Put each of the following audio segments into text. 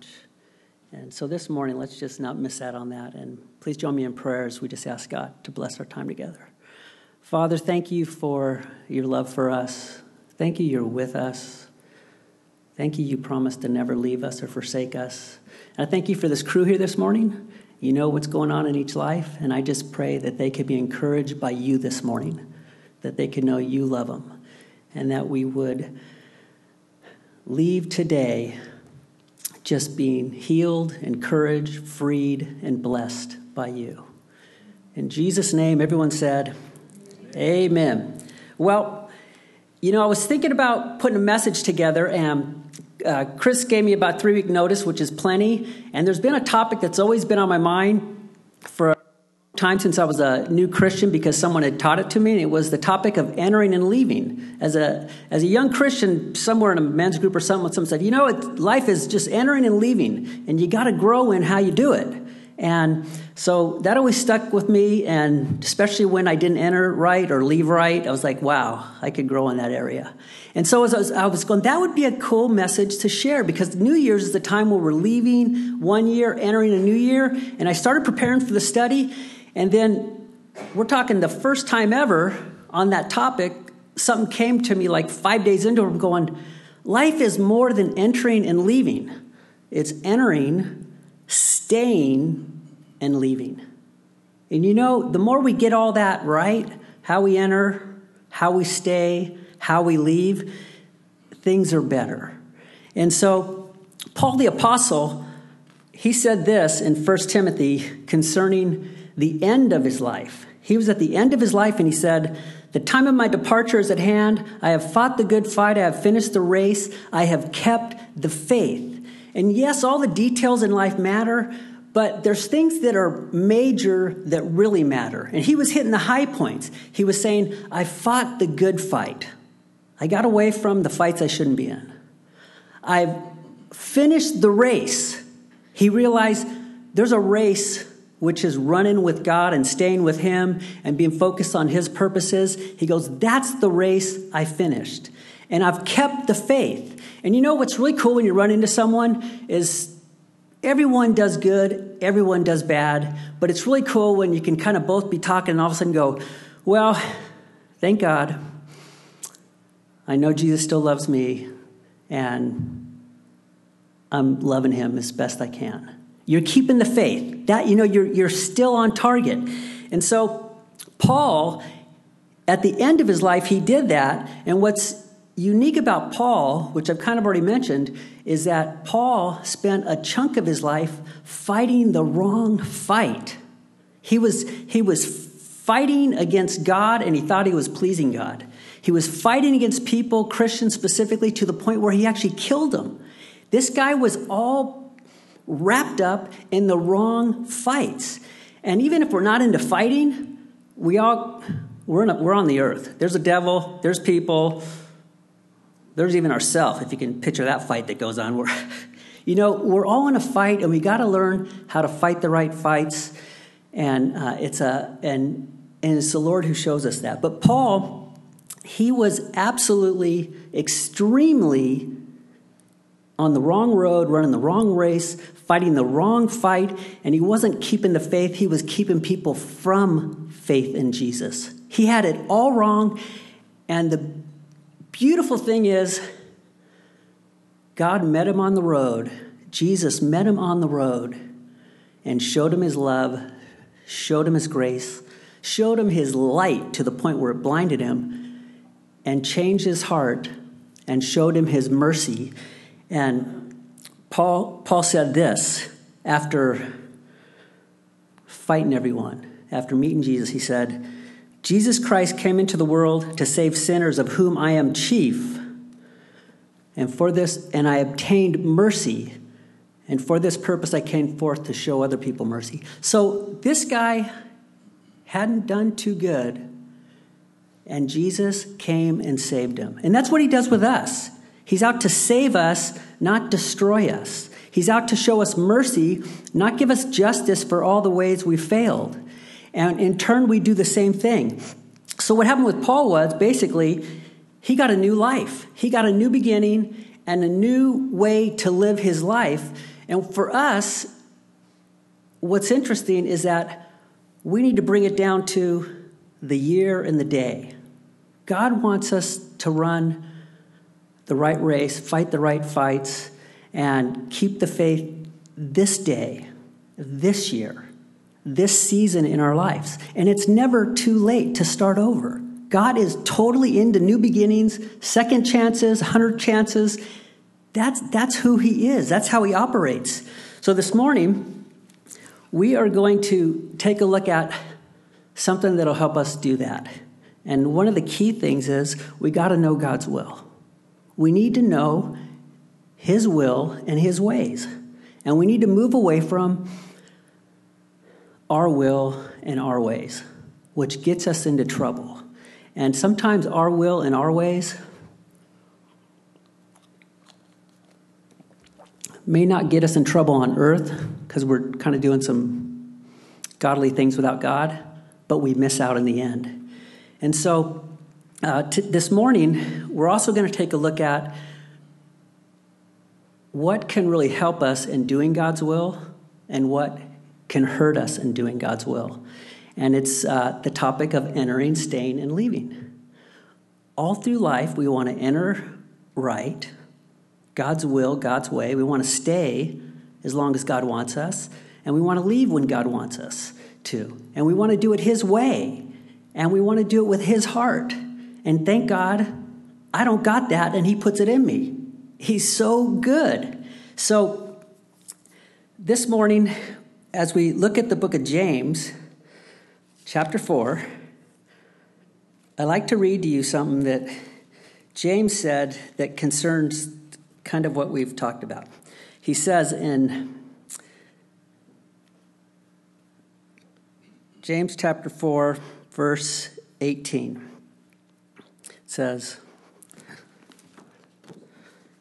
much. And so this morning, let's just not miss out on that. And please join me in prayer as we just ask God to bless our time together. Father, thank you for your love for us. Thank you, you're with us. Thank you, you promised to never leave us or forsake us. And I thank you for this crew here this morning. You know what's going on in each life, and I just pray that they could be encouraged by you this morning, that they could know you love them, and that we would leave today just being healed, encouraged, freed, and blessed by you. In Jesus' name, everyone said, Amen. Well, you know, I was thinking about putting a message together, and uh, Chris gave me about three week notice, which is plenty. And there's been a topic that's always been on my mind for time since I was a new Christian because someone had taught it to me. And it was the topic of entering and leaving. As a as a young Christian, somewhere in a men's group or something, someone said, "You know, life is just entering and leaving, and you got to grow in how you do it." And so that always stuck with me, and especially when I didn't enter right or leave right, I was like, wow, I could grow in that area. And so as I was, I was going, that would be a cool message to share because New Year's is the time where we're leaving one year, entering a new year. And I started preparing for the study, and then we're talking the first time ever on that topic, something came to me like five days into it. I'm going, life is more than entering and leaving, it's entering staying and leaving. And you know, the more we get all that right, how we enter, how we stay, how we leave, things are better. And so, Paul the Apostle, he said this in 1 Timothy concerning the end of his life. He was at the end of his life and he said, The time of my departure is at hand. I have fought the good fight. I have finished the race. I have kept the faith. And yes, all the details in life matter, but there's things that are major that really matter. And he was hitting the high points. He was saying, I fought the good fight. I got away from the fights I shouldn't be in. I've finished the race. He realized there's a race which is running with God and staying with Him and being focused on His purposes. He goes, That's the race I finished. And I've kept the faith. And you know what's really cool when you run into someone is everyone does good, everyone does bad, but it's really cool when you can kind of both be talking and all of a sudden go, Well, thank God. I know Jesus still loves me, and I'm loving him as best I can. You're keeping the faith. That you know you're you're still on target. And so Paul at the end of his life he did that and what's unique about Paul, which I've kind of already mentioned, is that Paul spent a chunk of his life fighting the wrong fight. He was, he was fighting against God and he thought he was pleasing God. He was fighting against people, Christians specifically, to the point where he actually killed them. This guy was all wrapped up in the wrong fights. And even if we're not into fighting, we all we're, a, we're on the earth. There's a devil, there's people, there's even ourselves, if you can picture that fight that goes on. We're, you know, we're all in a fight, and we got to learn how to fight the right fights. And uh, it's a and and it's the Lord who shows us that. But Paul, he was absolutely, extremely on the wrong road, running the wrong race, fighting the wrong fight, and he wasn't keeping the faith. He was keeping people from faith in Jesus. He had it all wrong, and the beautiful thing is, God met him on the road. Jesus met him on the road and showed him his love, showed him his grace, showed him his light to the point where it blinded him, and changed his heart and showed him his mercy. And Paul, Paul said this after fighting everyone, after meeting Jesus, he said, Jesus Christ came into the world to save sinners, of whom I am chief. And for this, and I obtained mercy. And for this purpose, I came forth to show other people mercy. So this guy hadn't done too good, and Jesus came and saved him. And that's what he does with us. He's out to save us, not destroy us. He's out to show us mercy, not give us justice for all the ways we failed. And in turn, we do the same thing. So, what happened with Paul was basically he got a new life, he got a new beginning and a new way to live his life. And for us, what's interesting is that we need to bring it down to the year and the day. God wants us to run the right race, fight the right fights, and keep the faith this day, this year, this season in our lives. And it's never too late to start over. God is totally into new beginnings, second chances, 100 chances. That's, that's who He is, that's how He operates. So this morning, we are going to take a look at something that'll help us do that. And one of the key things is we got to know God's will. We need to know His will and His ways. And we need to move away from our will and our ways, which gets us into trouble. And sometimes our will and our ways may not get us in trouble on earth because we're kind of doing some godly things without God, but we miss out in the end. And so uh, t- this morning, we're also going to take a look at what can really help us in doing God's will and what can hurt us in doing God's will. And it's uh, the topic of entering, staying, and leaving. All through life, we want to enter right, God's will, God's way. We want to stay as long as God wants us, and we want to leave when God wants us to. And we want to do it His way, and we want to do it with His heart. And thank God, I don't got that, and He puts it in me. He's so good. So, this morning, as we look at the book of James, chapter 4, I'd like to read to you something that James said that concerns kind of what we've talked about. He says in James chapter 4, verse 18, it says,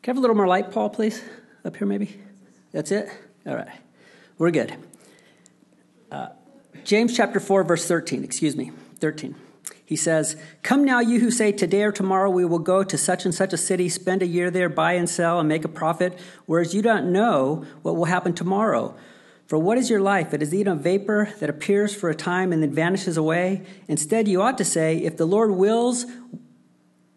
can I have a little more light, Paul, please? Up here, maybe? That's it? All right. We're good. Uh, James chapter 4, verse 13, excuse me, 13. He says, Come now, you who say, Today or tomorrow we will go to such and such a city, spend a year there, buy and sell, and make a profit, whereas you don't know what will happen tomorrow. For what is your life? It is even a vapor that appears for a time and then vanishes away. Instead, you ought to say, If the Lord wills,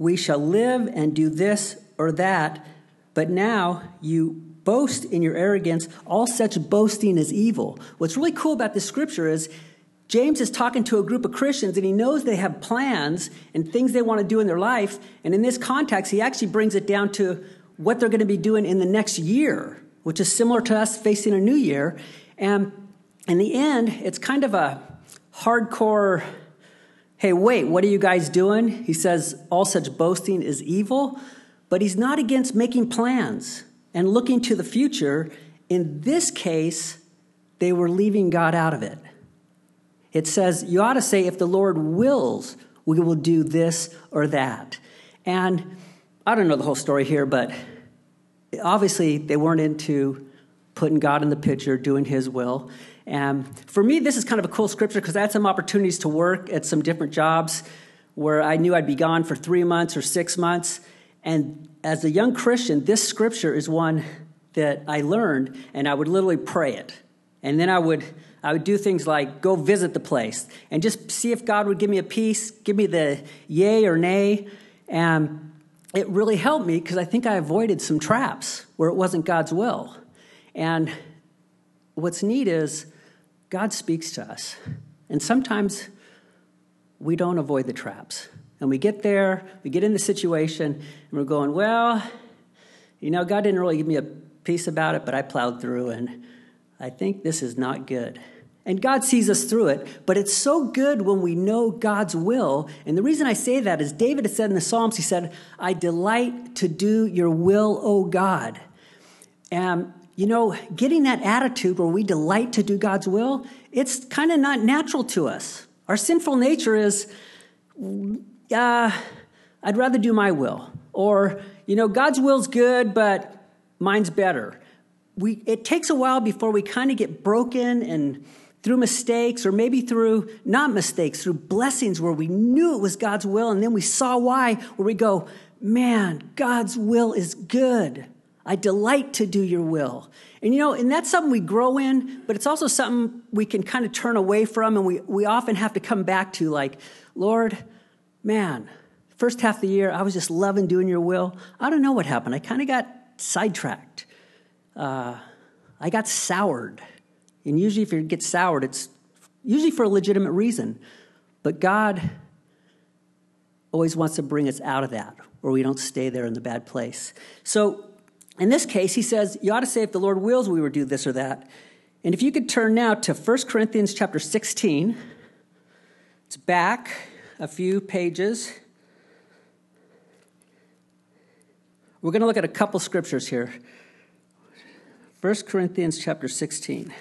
we shall live and do this or that. But now you boast in your arrogance. All such boasting is evil. What's really cool about this scripture is James is talking to a group of Christians and he knows they have plans and things they want to do in their life. And in this context, he actually brings it down to what they're going to be doing in the next year, which is similar to us facing a new year. And in the end, it's kind of a hardcore hey, wait, what are you guys doing? He says, all such boasting is evil, but he's not against making plans and looking to the future. In this case, they were leaving God out of it. It says, you ought to say, if the Lord wills, we will do this or that. And I don't know the whole story here, but obviously they weren't into putting God in the picture, doing His will. And for me, this is kind of a cool scripture because I had some opportunities to work at some different jobs where I knew I'd be gone for three months or six months. And as a young Christian, this scripture is one that I learned, and I would literally pray it. And then I would, I would do things like go visit the place and just see if God would give me a peace, give me the yay or nay. And it really helped me because I think I avoided some traps where it wasn't God's will. And what's neat is God speaks to us. And sometimes we don't avoid the traps. And we get there, we get in the situation, and we're going, well, you know, God didn't really give me a peace about it, but I plowed through, and I think this is not good. And God sees us through it, but it's so good when we know God's will. And the reason I say that is David said in the Psalms, he said, I delight to do your will, O God. And you know, getting that attitude where we delight to do God's will, it's kind of not natural to us. Our sinful nature is, uh, I'd rather do my will. Or, you know, God's will's good, but mine's better. We, it takes a while before we kind of get broken and through mistakes, or maybe through not mistakes, through blessings where we knew it was God's will, and then we saw why, where we go, man, God's will is good. I delight to do your will. And you know, and that's something we grow in, but it's also something we can kind of turn away from, and we, we often have to come back to like, Lord, man, first half of the year, I was just loving doing your will. I don't know what happened. I kind of got sidetracked. Uh, I got soured. And usually, if you get soured, it's usually for a legitimate reason. But God always wants to bring us out of that, where we don't stay there in the bad place. So, in this case, he says, You ought to say, if the Lord wills, we would do this or that. And if you could turn now to 1 Corinthians chapter 16, it's back a few pages. We're going to look at a couple scriptures here. 1 Corinthians chapter 16.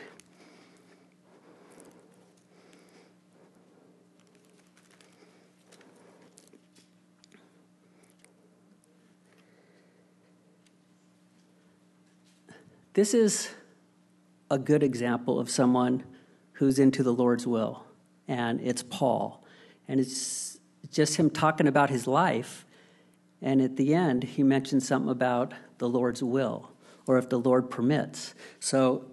This is a good example of someone who's into the Lord's will, and it's Paul. And it's just him talking about his life. And at the end, he mentions something about the Lord's will, or if the Lord permits. So,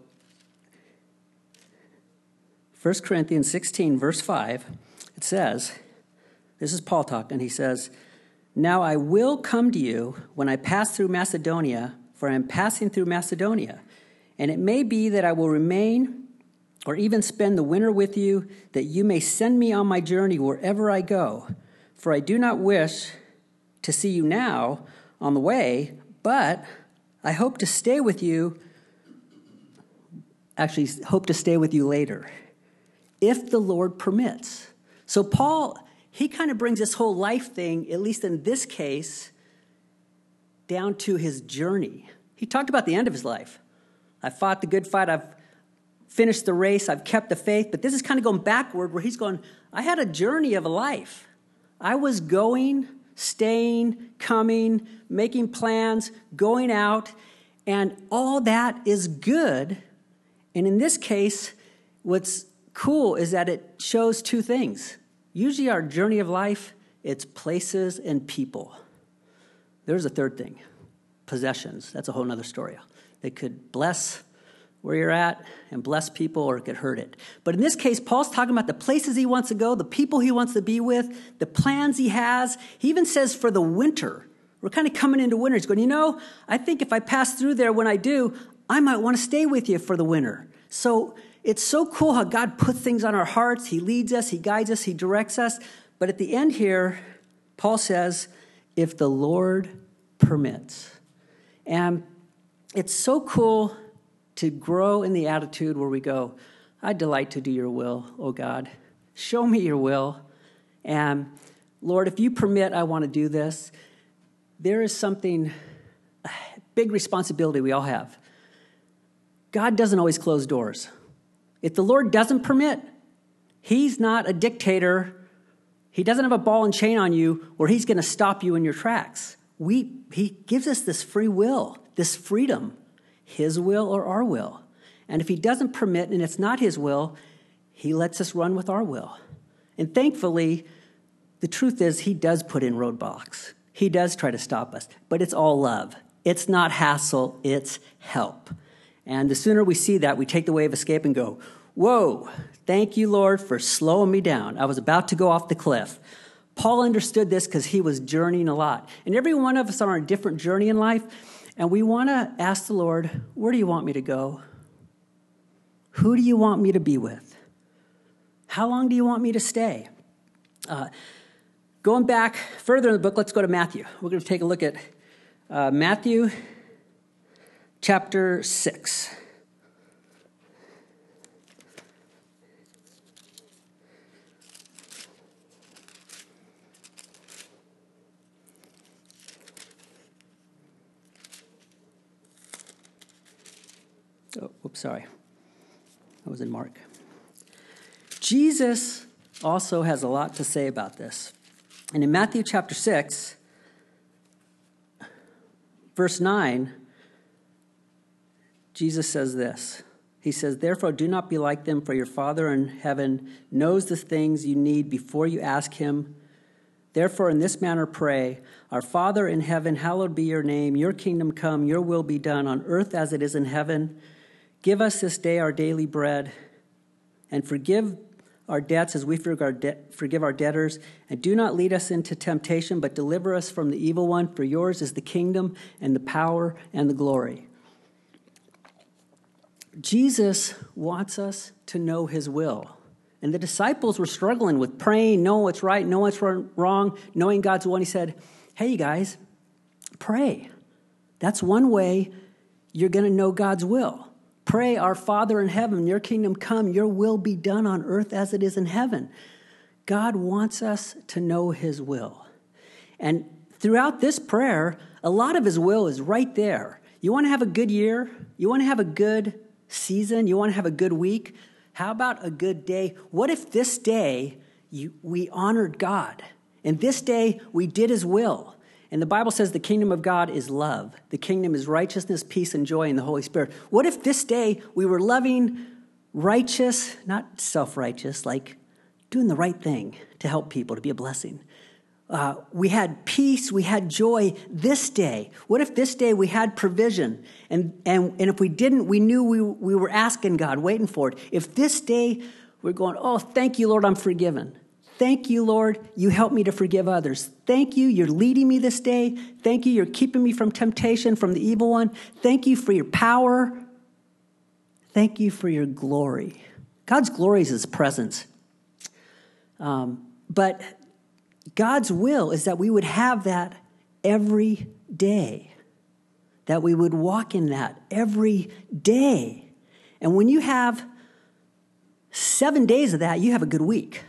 1 Corinthians 16, verse 5, it says, This is Paul talking. He says, Now I will come to you when I pass through Macedonia for I am passing through Macedonia. And it may be that I will remain or even spend the winter with you, that you may send me on my journey wherever I go. For I do not wish to see you now on the way, but I hope to stay with you, actually, hope to stay with you later, if the Lord permits. So, Paul, he kind of brings this whole life thing, at least in this case, down to his journey. He talked about the end of his life. I fought the good fight. I've finished the race. I've kept the faith. But this is kind of going backward where he's going, I had a journey of a life. I was going, staying, coming, making plans, going out, and all that is good. And in this case, what's cool is that it shows two things. Usually, our journey of life, it's places and people. There's a third thing possessions. That's a whole other story. They could bless where you're at and bless people or it could hurt it. But in this case, Paul's talking about the places he wants to go, the people he wants to be with, the plans he has. He even says for the winter. We're kind of coming into winter. He's going, you know, I think if I pass through there when I do, I might want to stay with you for the winter. So it's so cool how God puts things on our hearts. He leads us, He guides us, He directs us. But at the end here, Paul says, if the Lord permits. And it's so cool to grow in the attitude where we go, I delight to do your will, oh God. Show me your will. And Lord, if you permit, I want to do this. There is something, a big responsibility we all have. God doesn't always close doors. If the Lord doesn't permit, He's not a dictator he doesn't have a ball and chain on you where he's going to stop you in your tracks. We, he gives us this free will, this freedom, his will or our will. And if he doesn't permit and it's not his will, he lets us run with our will. And thankfully, the truth is, he does put in roadblocks. He does try to stop us, but it's all love. It's not hassle, it's help. And the sooner we see that, we take the way of escape and go, Whoa, thank you, Lord, for slowing me down. I was about to go off the cliff. Paul understood this because he was journeying a lot. And every one of us are on a different journey in life. And we want to ask the Lord, where do you want me to go? Who do you want me to be with? How long do you want me to stay? Uh, going back further in the book, let's go to Matthew. We're going to take a look at uh, Matthew chapter 6. Oh, oops, sorry. I was in Mark. Jesus also has a lot to say about this. And in Matthew chapter 6, verse 9, Jesus says this. He says, Therefore, do not be like them, for your Father in heaven knows the things you need before you ask him Therefore, in this manner pray Our Father in heaven, hallowed be your name. Your kingdom come, your will be done on earth as it is in heaven. Give us this day our daily bread, and forgive our debts as we forgive our debtors. And do not lead us into temptation, but deliver us from the evil one. For yours is the kingdom, and the power, and the glory. Jesus wants us to know his will. And the disciples were struggling with praying, knowing what's right, knowing what's wrong, knowing God's will. And he said, Hey, you guys, pray. That's one way you're going to know God's will. Pray, Our Father in heaven, your kingdom come, your will be done on earth as it is in heaven. God wants us to know his will. And throughout this prayer, a lot of his will is right there. You want to have a good year? You want to have a good season? You want to have a good week? How about a good day? What if this day you, we honored God and this day we did his will? And the Bible says the kingdom of God is love. The kingdom is righteousness, peace, and joy in the Holy Spirit. What if this day we were loving, righteous, not self righteous, like doing the right thing to help people, to be a blessing? Uh, we had peace, we had joy this day. What if this day we had provision? And, and, and if we didn't, we knew we, we were asking God, waiting for it. If this day we're going, oh, thank you, Lord, I'm forgiven. Thank you, Lord, you help me to forgive others. Thank you, you're leading me this day. Thank you, you're keeping me from temptation, from the evil one. Thank you for your power. Thank you for your glory. God's glory is his presence. Um, but God's will is that we would have that every day, that we would walk in that every day. And when you have seven days of that, you have a good week.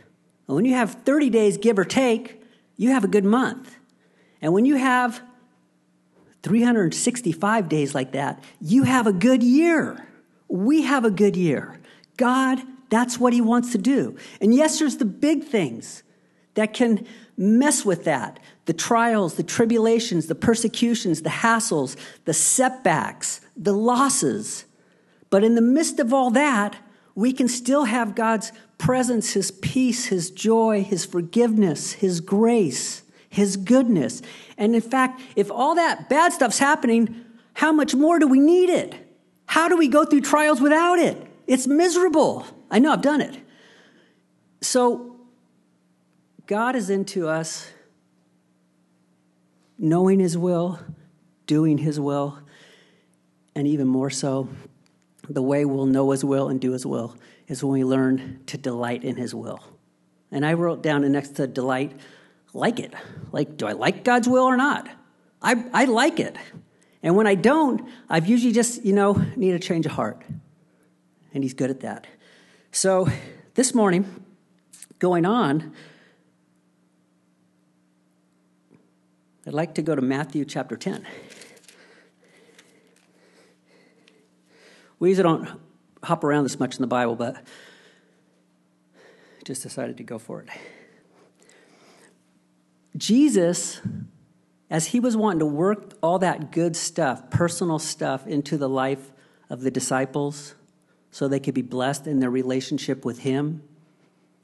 And when you have 30 days, give or take, you have a good month. And when you have 365 days like that, you have a good year. We have a good year. God, that's what He wants to do. And yes, there's the big things that can mess with that the trials, the tribulations, the persecutions, the hassles, the setbacks, the losses. But in the midst of all that, we can still have God's presence, His peace, His joy, His forgiveness, His grace, His goodness. And in fact, if all that bad stuff's happening, how much more do we need it? How do we go through trials without it? It's miserable. I know I've done it. So God is into us knowing His will, doing His will, and even more so, the way we'll know His will and do His will is when we learn to delight in His will. And I wrote down next to delight, like it. Like, do I like God's will or not? I, I like it. And when I don't, I've usually just, you know, need a change of heart. And He's good at that. So this morning, going on, I'd like to go to Matthew chapter 10. We usually don't hop around this much in the Bible, but just decided to go for it. Jesus, as he was wanting to work all that good stuff, personal stuff, into the life of the disciples so they could be blessed in their relationship with him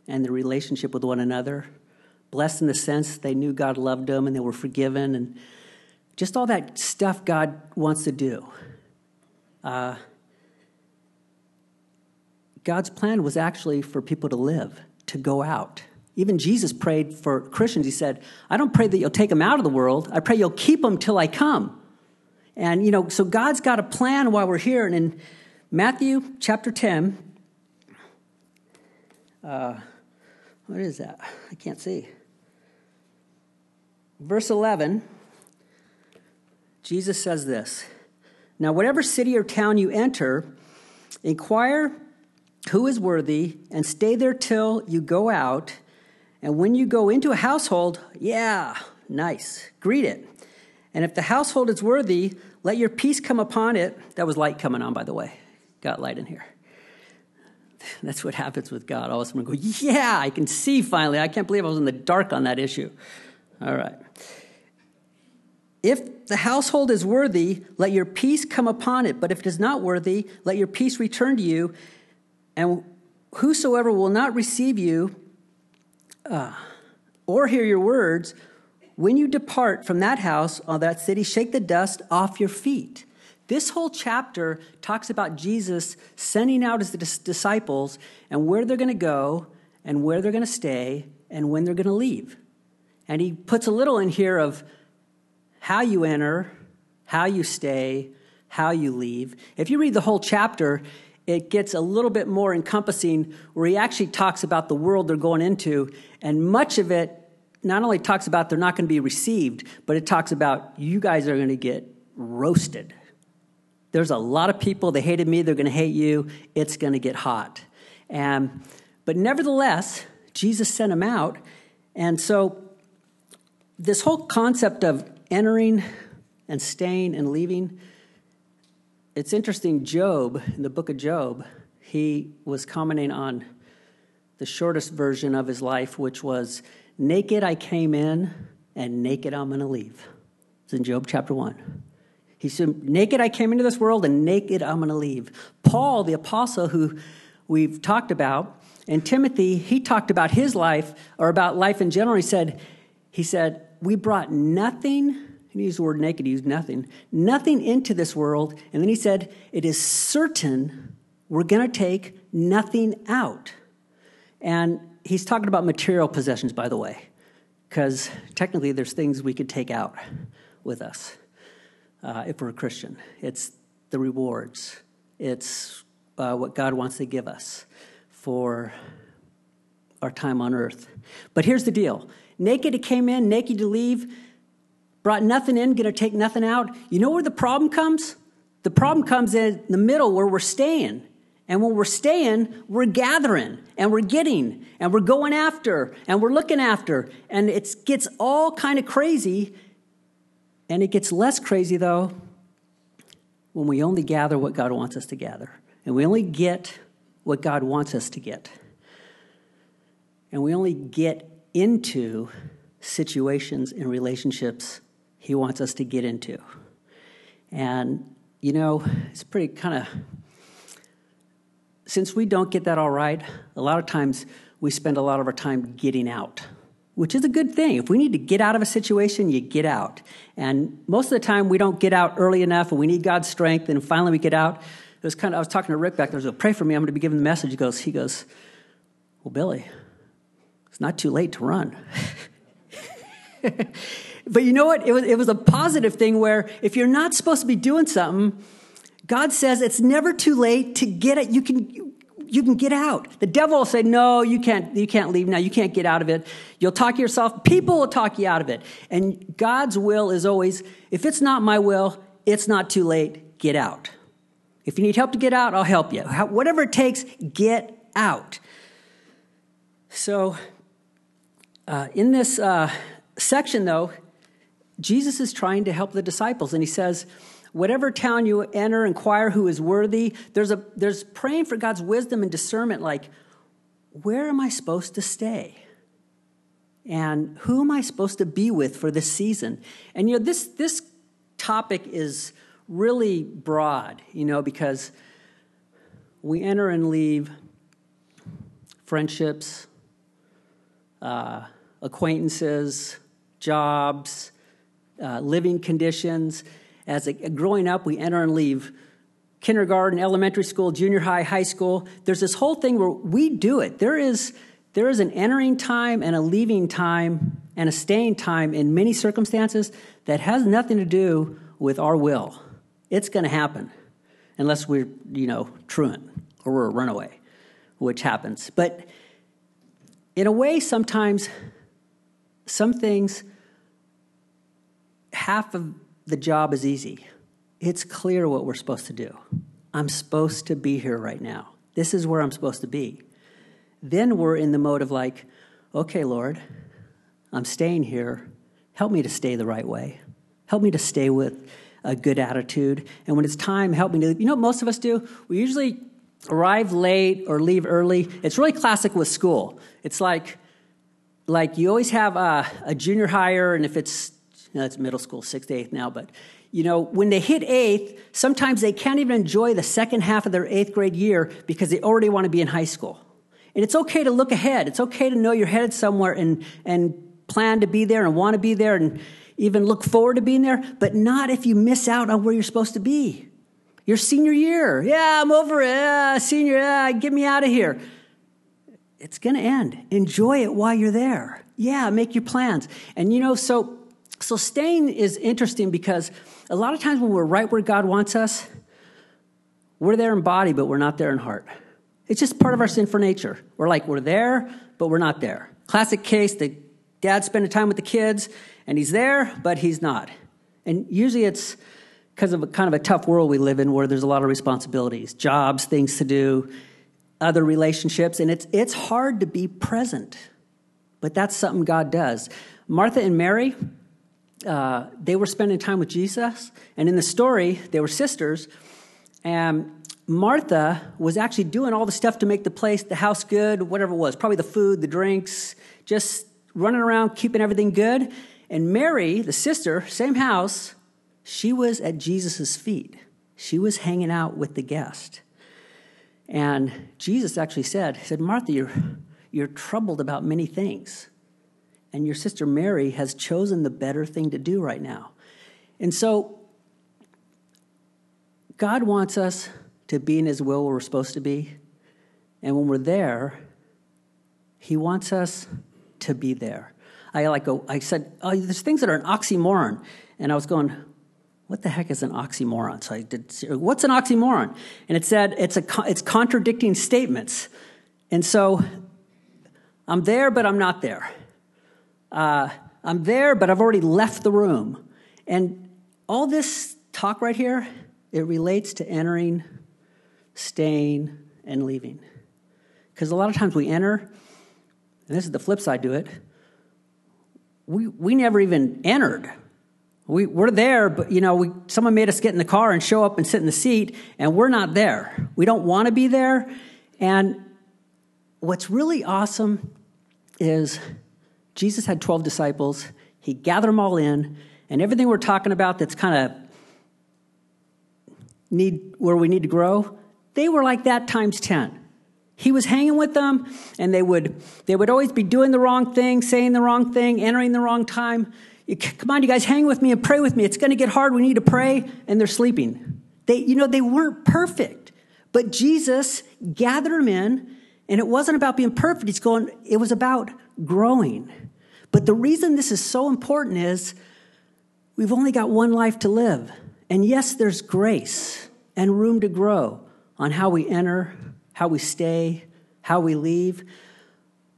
and their relationship with one another blessed in the sense they knew God loved them and they were forgiven and just all that stuff God wants to do. Uh, God's plan was actually for people to live, to go out. Even Jesus prayed for Christians. He said, I don't pray that you'll take them out of the world. I pray you'll keep them till I come. And, you know, so God's got a plan while we're here. And in Matthew chapter 10, uh, what is that? I can't see. Verse 11, Jesus says this Now, whatever city or town you enter, inquire who is worthy and stay there till you go out. And when you go into a household, yeah, nice, greet it. And if the household is worthy, let your peace come upon it. That was light coming on, by the way. Got light in here. That's what happens with God. All of a sudden, go, yeah, I can see finally. I can't believe I was in the dark on that issue. All right. If the household is worthy, let your peace come upon it. But if it is not worthy, let your peace return to you. And whosoever will not receive you, uh, or hear your words, when you depart from that house or that city, shake the dust off your feet. This whole chapter talks about Jesus sending out his disciples and where they're going to go and where they're going to stay and when they're going to leave. And he puts a little in here of how you enter, how you stay, how you leave. If you read the whole chapter, it gets a little bit more encompassing where he actually talks about the world they're going into, and much of it not only talks about they're not going to be received, but it talks about you guys are going to get roasted. There's a lot of people, they hated me, they're going to hate you, it's going to get hot. And, but nevertheless, Jesus sent them out. And so, this whole concept of entering and staying and leaving, it's interesting. Job, in the book of Job, he was commenting on the shortest version of his life, which was Naked I came in, and naked I'm going to leave. It's in Job chapter 1. He said, Naked I came into this world, and naked I'm going to leave. Paul, the apostle who we've talked about, and Timothy, he talked about his life, or about life in general. He said, he said, We brought nothing, he used the word naked, he used nothing, nothing into this world. And then he said, It is certain we're going to take nothing out. And he's talking about material possessions, by the way, because technically there's things we could take out with us uh, if we're a Christian. It's the rewards, it's uh, what God wants to give us for our time on earth. But here's the deal naked to came in, naked to leave, brought nothing in, gonna take nothing out. You know where the problem comes? The problem comes in the middle where we're staying. And when we're staying, we're gathering and we're getting and we're going after and we're looking after. And it gets all kind of crazy. And it gets less crazy, though, when we only gather what God wants us to gather. And we only get what God wants us to get. And we only get into situations and relationships He wants us to get into. And, you know, it's pretty kind of since we don't get that all right, a lot of times we spend a lot of our time getting out, which is a good thing. If we need to get out of a situation, you get out. And most of the time we don't get out early enough and we need God's strength and finally we get out. It was kind of, I was talking to Rick back there, was pray for me, I'm going to be giving the message. He goes, he goes, well, Billy, it's not too late to run. but you know what? It was, it was a positive thing where if you're not supposed to be doing something, God says it's never too late to get it. You can, you can get out. The devil will say, no, you can't, you can't leave now. You can't get out of it. You'll talk yourself. People will talk you out of it. And God's will is always, if it's not my will, it's not too late. Get out. If you need help to get out, I'll help you. Whatever it takes, get out. So, uh, in this uh, section, though, Jesus is trying to help the disciples, and he says, whatever town you enter, inquire who is worthy. There's, a, there's praying for God's wisdom and discernment like, where am I supposed to stay? And who am I supposed to be with for this season? And you know, this, this topic is really broad, you know, because we enter and leave friendships, uh, acquaintances, jobs, uh, living conditions. As a, growing up, we enter and leave kindergarten, elementary school, junior high, high school. There's this whole thing where we do it. There is, there is an entering time and a leaving time and a staying time in many circumstances that has nothing to do with our will. It's going to happen unless we're, you know, truant or we're a runaway, which happens. But in a way, sometimes some things, half of the job is easy. It's clear what we're supposed to do. I'm supposed to be here right now. This is where I'm supposed to be. Then we're in the mode of like, okay, Lord, I'm staying here. Help me to stay the right way. Help me to stay with a good attitude. And when it's time, help me to, you know what most of us do? We usually arrive late or leave early. It's really classic with school. It's like, like you always have a, a junior hire, and if it's it's middle school, sixth to eighth now, but you know, when they hit eighth, sometimes they can't even enjoy the second half of their eighth grade year because they already want to be in high school. And it's okay to look ahead. It's okay to know you're headed somewhere and, and plan to be there and want to be there and even look forward to being there, but not if you miss out on where you're supposed to be. Your senior year, yeah, I'm over it. Yeah, senior, yeah, get me out of here. It's going to end. Enjoy it while you're there. Yeah, make your plans. And you know, so so staying is interesting because a lot of times when we're right where God wants us, we're there in body, but we're not there in heart. It's just part of our sinful nature. We're like, we're there, but we're not there. Classic case the dad spending time with the kids, and he's there, but he's not. And usually it's because of a kind of a tough world we live in where there's a lot of responsibilities, jobs, things to do, other relationships, and it's, it's hard to be present. But that's something God does. Martha and Mary, uh, they were spending time with Jesus, and in the story, they were sisters. And Martha was actually doing all the stuff to make the place, the house good, whatever it was, probably the food, the drinks, just running around, keeping everything good. And Mary, the sister, same house, she was at Jesus' feet. She was hanging out with the guest. And Jesus actually said, He said, Martha, you're, you're troubled about many things. And your sister Mary has chosen the better thing to do right now. And so God wants us to be in His will where we're supposed to be. And when we're there, He wants us to be there. I like go, I said, oh, there's things that are an oxymoron. And I was going, what the heck is an oxymoron? So I did, what's an oxymoron? And it said it's, a, it's contradicting statements. And so I'm there, but I'm not there. Uh, I'm there, but I've already left the room. And all this talk right here it relates to entering, staying, and leaving. Because a lot of times we enter, and this is the flip side to it, we, we never even entered. We, we're there, but you know, we, someone made us get in the car and show up and sit in the seat, and we're not there. We don't want to be there. And what's really awesome is Jesus had 12 disciples. He gathered them all in, and everything we're talking about that's kind of need where we need to grow, they were like that times 10. He was hanging with them and they would they would always be doing the wrong thing, saying the wrong thing, entering the wrong time. Come on, you guys, hang with me and pray with me. It's going to get hard. We need to pray, and they're sleeping. They, you know, they weren't perfect, but Jesus gathered them in, and it wasn't about being perfect. It's going. It was about growing. But the reason this is so important is we've only got one life to live. And yes, there's grace and room to grow on how we enter, how we stay, how we leave.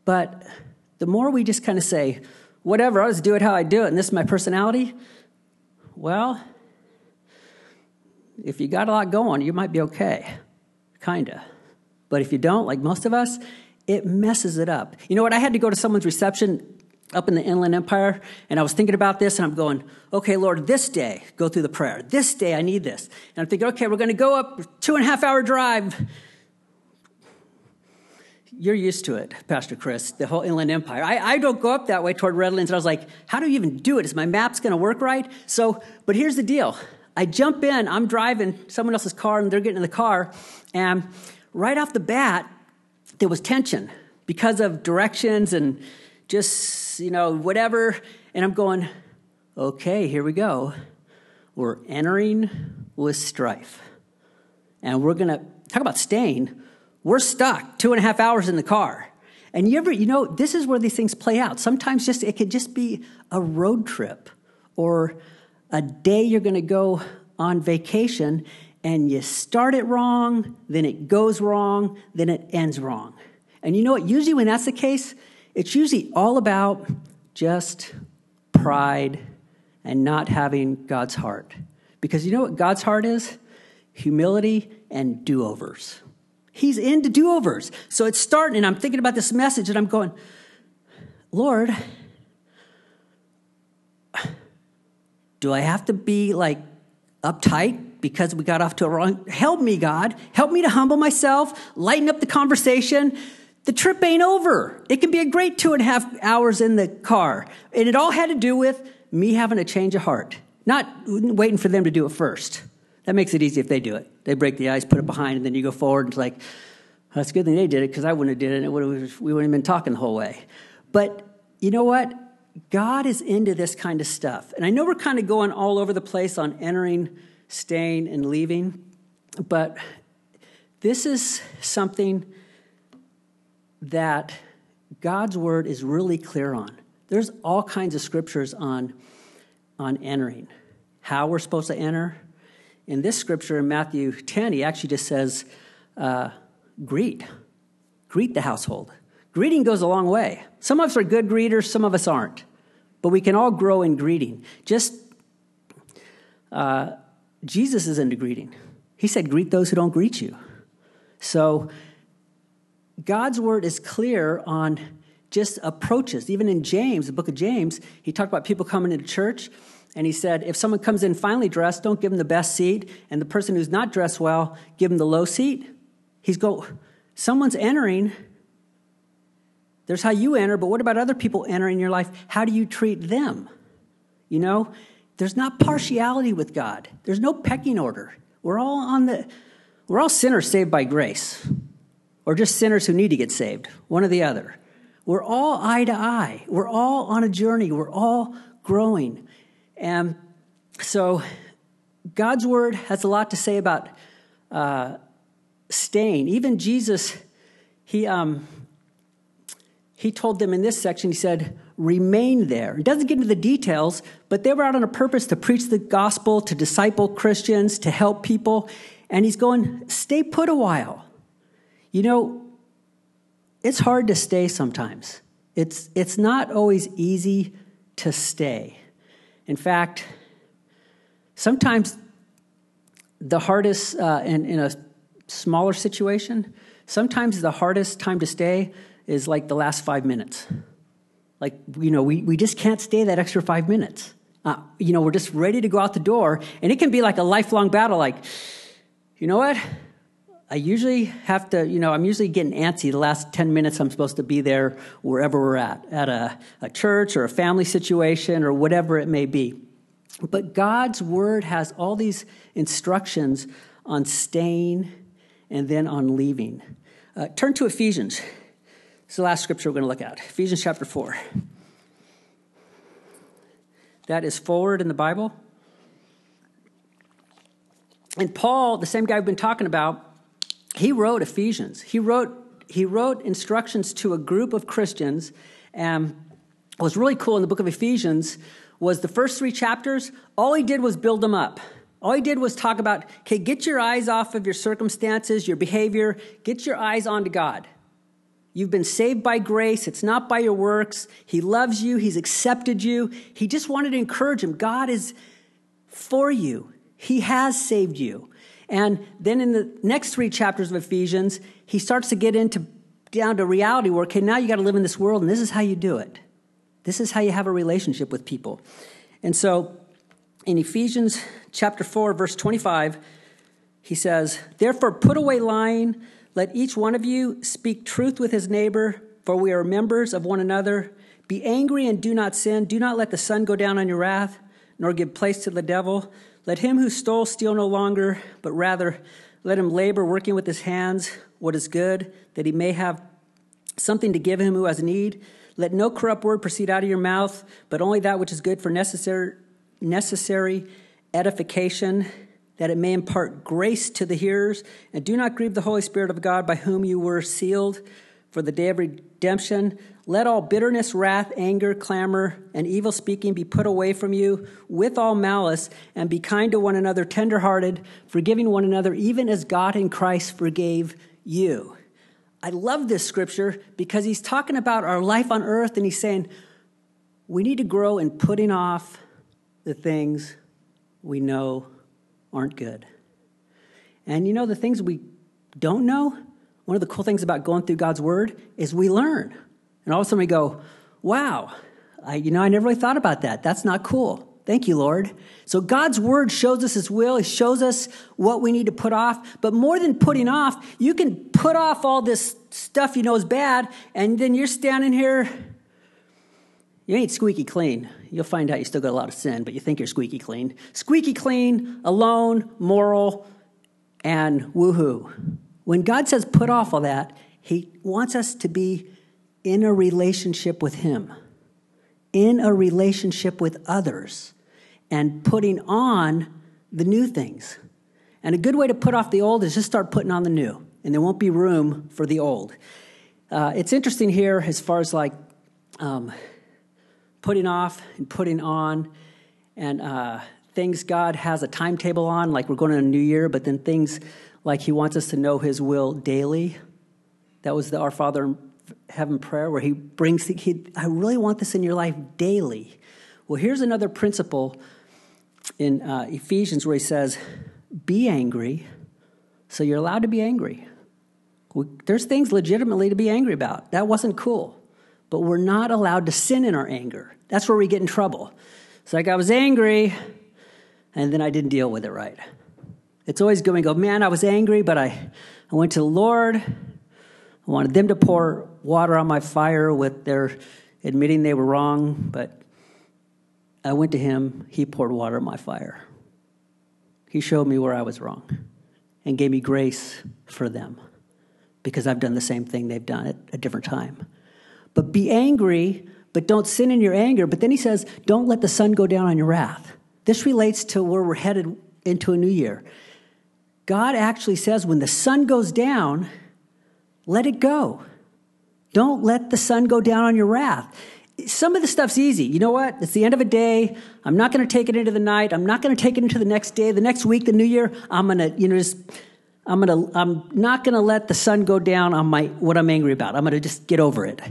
But the more we just kind of say, whatever, I'll just do it how I do it, and this is my personality, well, if you got a lot going, you might be okay. Kinda. But if you don't, like most of us, it messes it up. You know what? I had to go to someone's reception up in the Inland Empire, and I was thinking about this, and I'm going, okay, Lord, this day, go through the prayer. This day, I need this. And I'm thinking, okay, we're going to go up two and a half hour drive. You're used to it, Pastor Chris, the whole Inland Empire. I, I don't go up that way toward Redlands. And I was like, how do you even do it? Is my maps going to work right? So, but here's the deal. I jump in, I'm driving someone else's car, and they're getting in the car, and right off the bat, there was tension because of directions and just, you know, whatever. And I'm going, okay, here we go. We're entering with strife. And we're going to talk about staying. We're stuck two and a half hours in the car. And you ever, you know, this is where these things play out. Sometimes just it could just be a road trip or a day you're going to go on vacation and you start it wrong, then it goes wrong, then it ends wrong. And you know what? Usually when that's the case, it's usually all about just pride and not having God's heart. Because you know what God's heart is? Humility and do overs. He's into do overs. So it's starting, and I'm thinking about this message, and I'm going, Lord, do I have to be like uptight because we got off to a wrong? Help me, God. Help me to humble myself, lighten up the conversation, the trip ain't over. It can be a great two and a half hours in the car. And it all had to do with me having a change of heart, not waiting for them to do it first. That makes it easy if they do it. They break the ice, put it behind, and then you go forward. And it's like, that's a good thing they did it because I wouldn't have did it. and it would have, we wouldn't have been talking the whole way. But you know what? God is into this kind of stuff. And I know we're kind of going all over the place on entering, staying, and leaving, but this is something that God's word is really clear on. There's all kinds of scriptures on, on entering, how we're supposed to enter. In this scripture in Matthew 10, he actually just says, uh, greet, greet the household. Greeting goes a long way. Some of us are good greeters, some of us aren't. But we can all grow in greeting. Just, uh, Jesus is into greeting. He said, greet those who don't greet you. So, God's word is clear on just approaches. Even in James, the book of James, he talked about people coming into church, and he said, if someone comes in finely dressed, don't give them the best seat, and the person who's not dressed well, give them the low seat. He's go, someone's entering, there's how you enter, but what about other people entering your life? How do you treat them? You know, there's not partiality with God. There's no pecking order. We're all on the we're all sinners saved by grace. Or just sinners who need to get saved, one or the other. We're all eye to eye. We're all on a journey. We're all growing. And so God's word has a lot to say about uh, staying. Even Jesus, he um, he told them in this section, he said, remain there. He doesn't get into the details, but they were out on a purpose to preach the gospel, to disciple Christians, to help people. And he's going, stay put a while. You know, it's hard to stay sometimes. It's, it's not always easy to stay. In fact, sometimes the hardest, uh, in, in a smaller situation, sometimes the hardest time to stay is like the last five minutes. Like, you know, we, we just can't stay that extra five minutes. Uh, you know, we're just ready to go out the door, and it can be like a lifelong battle. Like, you know what? I usually have to, you know, I'm usually getting antsy the last 10 minutes I'm supposed to be there wherever we're at, at a, a church or a family situation or whatever it may be. But God's word has all these instructions on staying and then on leaving. Uh, turn to Ephesians it's the last scripture we're going to look at Ephesians chapter 4. That is forward in the Bible. And Paul, the same guy we've been talking about, he wrote Ephesians. He wrote, he wrote instructions to a group of Christians. And what was really cool in the book of Ephesians was the first three chapters, all he did was build them up. All he did was talk about, okay, get your eyes off of your circumstances, your behavior, get your eyes onto God. You've been saved by grace. It's not by your works. He loves you. He's accepted you. He just wanted to encourage him. God is for you. He has saved you. And then in the next three chapters of Ephesians, he starts to get into down to reality where, okay, now you got to live in this world, and this is how you do it. This is how you have a relationship with people. And so in Ephesians chapter 4, verse 25, he says, Therefore, put away lying let each one of you speak truth with his neighbor, for we are members of one another. Be angry and do not sin. Do not let the sun go down on your wrath, nor give place to the devil. Let him who stole steal no longer, but rather let him labor, working with his hands what is good, that he may have something to give him who has need. Let no corrupt word proceed out of your mouth, but only that which is good for necessary, necessary edification that it may impart grace to the hearers. And do not grieve the Holy Spirit of God by whom you were sealed for the day of redemption. Let all bitterness, wrath, anger, clamor, and evil speaking be put away from you with all malice, and be kind to one another, tenderhearted, forgiving one another, even as God in Christ forgave you. I love this scripture because he's talking about our life on earth, and he's saying we need to grow in putting off the things we know aren't good. And you know, the things we don't know, one of the cool things about going through God's Word is we learn. And all of a sudden we go, wow, I, you know, I never really thought about that. That's not cool. Thank you, Lord. So God's word shows us his will. He shows us what we need to put off. But more than putting off, you can put off all this stuff you know is bad, and then you're standing here you ain't squeaky clean. You'll find out you still got a lot of sin, but you think you're squeaky clean. Squeaky clean, alone, moral, and woohoo. When God says put off all that, He wants us to be in a relationship with Him. in a relationship with others and putting on the new things. And a good way to put off the old is just start putting on the new, and there won't be room for the old. Uh, it's interesting here as far as like um, putting off and putting on, and uh, things God has a timetable on, like we're going to a new year, but then things like He wants us to know His will daily. That was the Our Father in Heaven prayer, where He brings, the, he, I really want this in your life daily. Well, here's another principle in uh, Ephesians where He says, Be angry, so you're allowed to be angry. There's things legitimately to be angry about. That wasn't cool. But we're not allowed to sin in our anger. That's where we get in trouble. It's like I was angry, and then I didn't deal with it right. It's always going to go, man, I was angry, but I, I went to the Lord. I wanted them to pour water on my fire with their admitting they were wrong, but I went to him. He poured water on my fire. He showed me where I was wrong and gave me grace for them because I've done the same thing they've done at a different time. But be angry, but don't sin in your anger. But then he says, don't let the sun go down on your wrath. This relates to where we're headed into a new year. God actually says when the sun goes down, let it go. Don't let the sun go down on your wrath. Some of the stuff's easy. You know what? It's the end of a day. I'm not going to take it into the night. I'm not going to take it into the next day, the next week, the new year. I'm going to, you know, just, I'm going to, I'm not going to let the sun go down on my, what I'm angry about. I'm going to just get over it.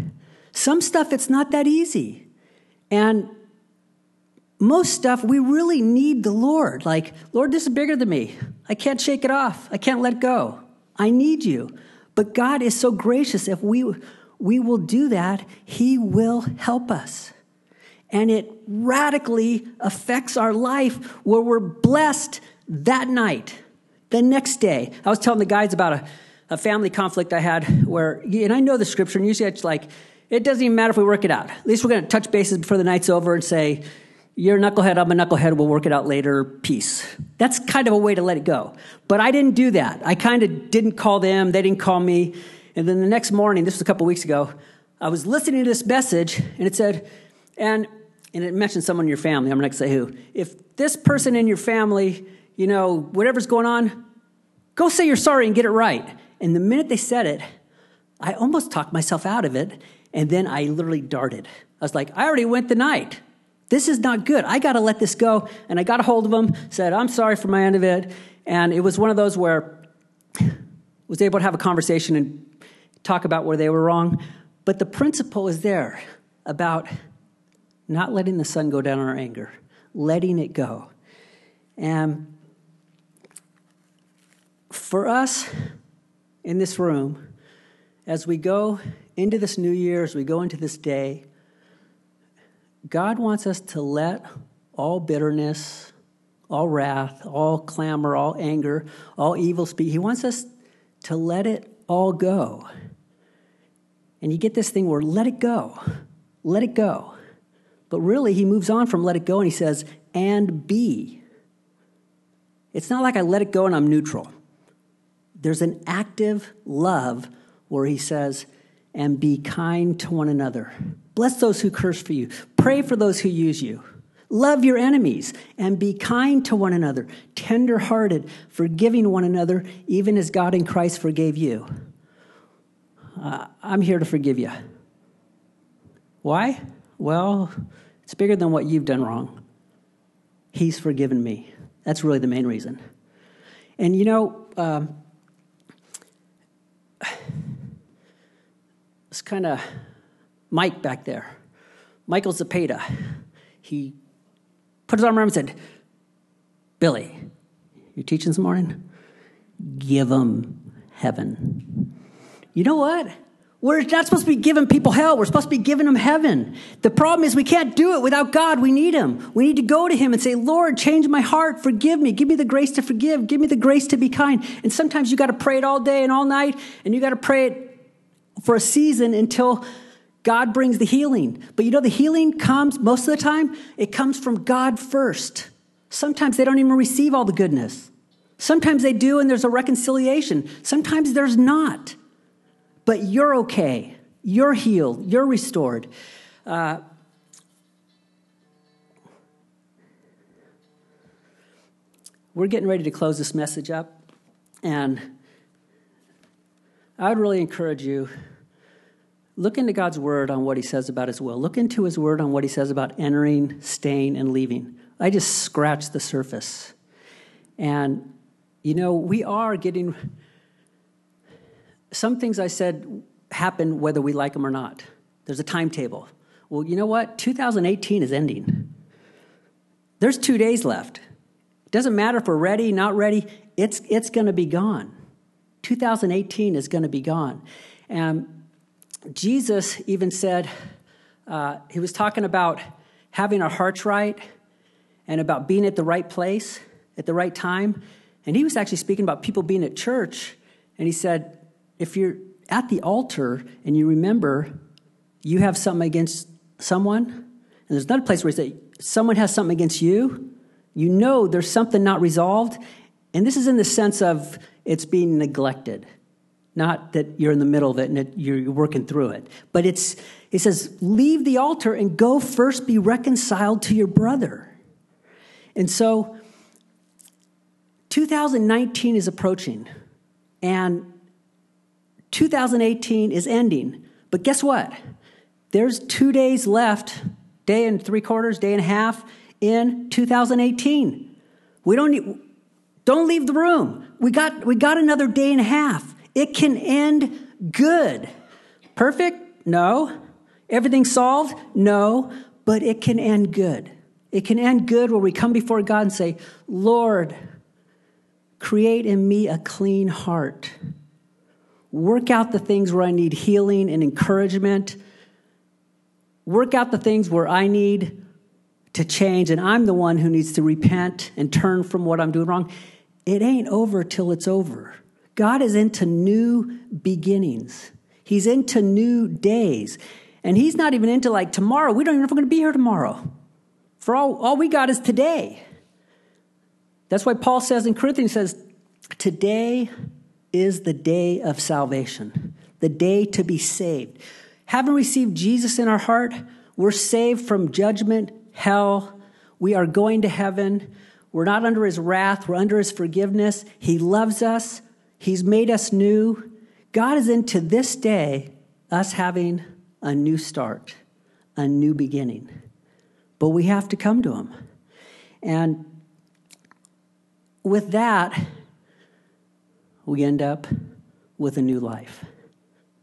Some stuff, it's not that easy. And most stuff, we really need the Lord. Like, Lord, this is bigger than me. I can't shake it off. I can't let go. I need you. But God is so gracious. If we, we will do that, He will help us. And it radically affects our life where we're blessed that night, the next day. I was telling the guys about a, a family conflict I had where, and I know the scripture, and usually it's like, it doesn't even matter if we work it out. At least we're going to touch bases before the night's over and say, you're a knucklehead, I'm a knucklehead, we'll work it out later, peace. That's kind of a way to let it go. But I didn't do that. I kind of didn't call them, they didn't call me. And then the next morning, this was a couple weeks ago, I was listening to this message and it said, and, and it mentioned someone in your family, I'm not gonna say who. If this person in your family, you know, whatever's going on, go say you're sorry and get it right. And the minute they said it, I almost talked myself out of it. And then I literally darted. I was like, I already went the night. This is not good. I got to let this go. And I got a hold of him, said, I'm sorry for my end of it. And it was one of those where I was able to have a conversation and talk about where they were wrong. But the principle is there about not letting the sun go down on our anger, letting it go. And for us in this room, as we go into this new year, as we go into this day, God wants us to let all bitterness, all wrath, all clamor, all anger, all evil speak, He wants us to let it all go. And you get this thing where let it go, let it go. But really, he moves on from let it go and he says, and be. It's not like I let it go and I'm neutral. There's an active love where he says, and be kind to one another. Bless those who curse for you. Pray for those who use you. Love your enemies and be kind to one another, tender hearted, forgiving one another, even as God in Christ forgave you. Uh, I'm here to forgive you. Why? Well, it's bigger than what you've done wrong. He's forgiven me. That's really the main reason. And you know, um, kind of Mike back there. Michael Zapata. He put his arm around and said, Billy, you're teaching this morning? Give them heaven. You know what? We're not supposed to be giving people hell. We're supposed to be giving them heaven. The problem is we can't do it without God. We need Him. We need to go to Him and say, Lord, change my heart. Forgive me. Give me the grace to forgive. Give me the grace to be kind. And sometimes you got to pray it all day and all night, and you got to pray it for a season until God brings the healing. But you know, the healing comes most of the time, it comes from God first. Sometimes they don't even receive all the goodness. Sometimes they do, and there's a reconciliation. Sometimes there's not. But you're okay. You're healed. You're restored. Uh, we're getting ready to close this message up, and I would really encourage you look into God's word on what he says about his will. Look into his word on what he says about entering, staying, and leaving. I just scratched the surface. And, you know, we are getting. Some things I said happen whether we like them or not. There's a timetable. Well, you know what? 2018 is ending. There's two days left. It doesn't matter if we're ready, not ready, it's, it's going to be gone. 2018 is going to be gone. And Jesus even said, uh, he was talking about having our hearts right and about being at the right place at the right time. And he was actually speaking about people being at church. And he said, if you're at the altar and you remember you have something against someone, and there's another place where he said, someone has something against you, you know there's something not resolved. And this is in the sense of it's being neglected. Not that you're in the middle of it and you're working through it. But it's, he says, leave the altar and go first be reconciled to your brother. And so 2019 is approaching and 2018 is ending. But guess what? There's two days left, day and three quarters, day and a half in 2018. We don't need, don't leave the room. We got, we got another day and a half. It can end good. Perfect? No. Everything solved? No. But it can end good. It can end good where we come before God and say, Lord, create in me a clean heart. Work out the things where I need healing and encouragement work out the things where I need to change, and I'm the one who needs to repent and turn from what I'm doing wrong. It ain't over till it's over. God is into new beginnings, He's into new days. And He's not even into like tomorrow. We don't even know if we're going to be here tomorrow. For all, all we got is today. That's why Paul says in Corinthians, says, Today is the day of salvation, the day to be saved. Having received Jesus in our heart, we're saved from judgment, hell. We are going to heaven. We're not under his wrath, we're under his forgiveness. He loves us, he's made us new. God is into this day us having a new start, a new beginning. But we have to come to him. And with that, we end up with a new life.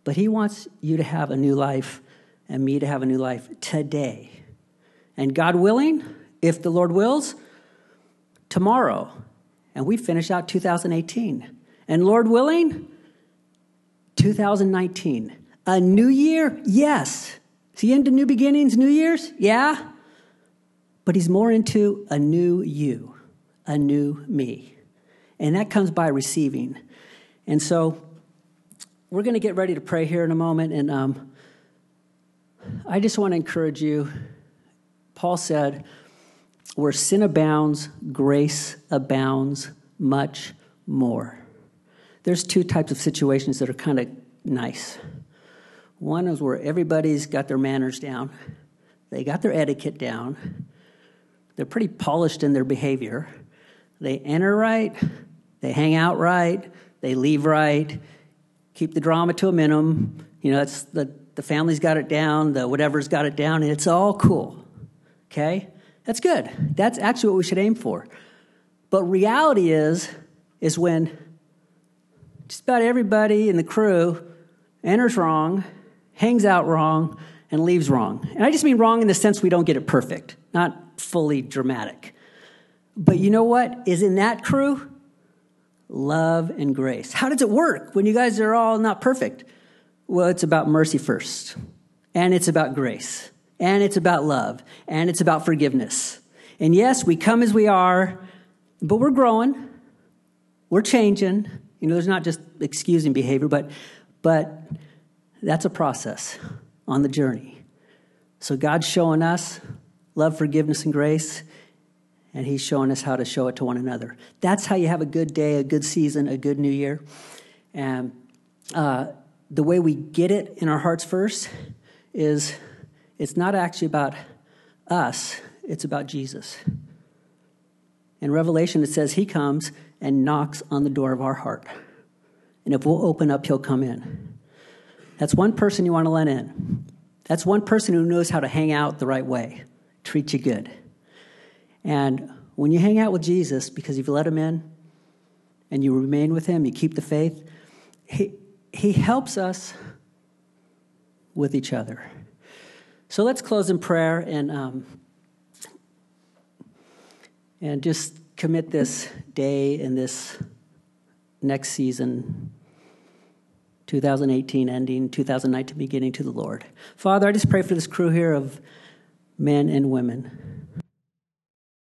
But He wants you to have a new life and me to have a new life today. And God willing, if the Lord wills, tomorrow. And we finish out 2018. And Lord willing, 2019. A new year? Yes. Is he into new beginnings, new years? Yeah. But he's more into a new you, a new me. And that comes by receiving. And so we're going to get ready to pray here in a moment, and um, I just want to encourage you. Paul said, Where sin abounds, grace abounds much more. There's two types of situations that are kind of nice. One is where everybody's got their manners down, they got their etiquette down, they're pretty polished in their behavior. They enter right, they hang out right, they leave right, keep the drama to a minimum. You know, that's the, the family's got it down, the whatever's got it down, and it's all cool. Okay? That's good. That's actually what we should aim for. But reality is, is when just about everybody in the crew enters wrong, hangs out wrong, and leaves wrong. And I just mean wrong in the sense we don't get it perfect, not fully dramatic. But you know what is in that crew? love and grace. How does it work when you guys are all not perfect? Well, it's about mercy first, and it's about grace, and it's about love, and it's about forgiveness. And yes, we come as we are, but we're growing, we're changing. You know, there's not just excusing behavior, but but that's a process on the journey. So God's showing us love, forgiveness, and grace and he's showing us how to show it to one another. That's how you have a good day, a good season, a good new year. And uh, the way we get it in our hearts first is it's not actually about us, it's about Jesus. In Revelation, it says he comes and knocks on the door of our heart. And if we'll open up, he'll come in. That's one person you want to let in. That's one person who knows how to hang out the right way, treat you good. And when you hang out with Jesus, because you've let him in and you remain with him, you keep the faith, he, he helps us with each other. So let's close in prayer and, um, and just commit this day and this next season 2018 ending, 2019 beginning to the Lord. Father, I just pray for this crew here of men and women.